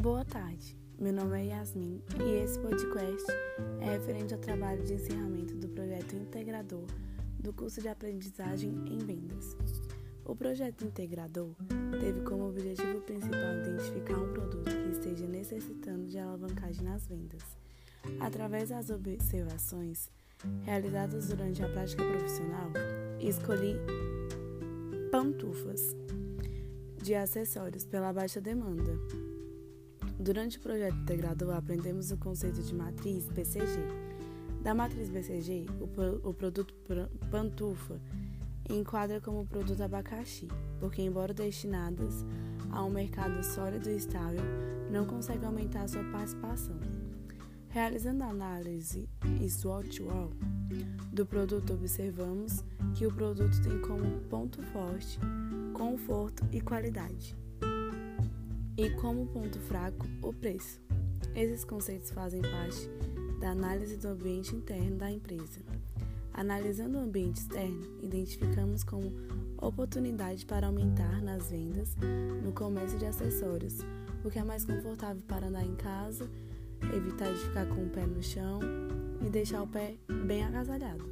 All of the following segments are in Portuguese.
Boa tarde, meu nome é Yasmin e esse podcast é referente ao trabalho de encerramento do projeto integrador do curso de aprendizagem em vendas. O projeto integrador teve como objetivo principal identificar um produto que esteja necessitando de alavancagem nas vendas. Através das observações realizadas durante a prática profissional, escolhi pantufas de acessórios pela baixa demanda. Durante o projeto integrador, aprendemos o conceito de matriz BCG. Da matriz BCG, o, o produto pantufa enquadra como produto abacaxi, porque, embora destinadas a um mercado sólido e estável, não consegue aumentar sua participação. Realizando a análise SWOT-WALL do produto, observamos que o produto tem como ponto forte conforto e qualidade, e como ponto fraco, o preço. Esses conceitos fazem parte da análise do ambiente interno da empresa. Analisando o ambiente externo, identificamos como oportunidade para aumentar nas vendas no comércio de acessórios, o que é mais confortável para andar em casa, evitar de ficar com o pé no chão e deixar o pé bem agasalhado.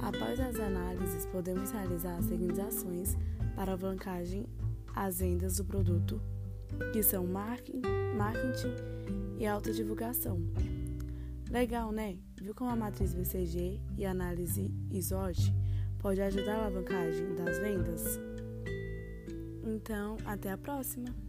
Após as análises, podemos realizar as seguintes ações para alavancagem as vendas do produto, que são marketing, e autodivulgação. Legal, né? Viu como a matriz BCG e análise ISOT pode ajudar a alavancagem das vendas? Então, até a próxima!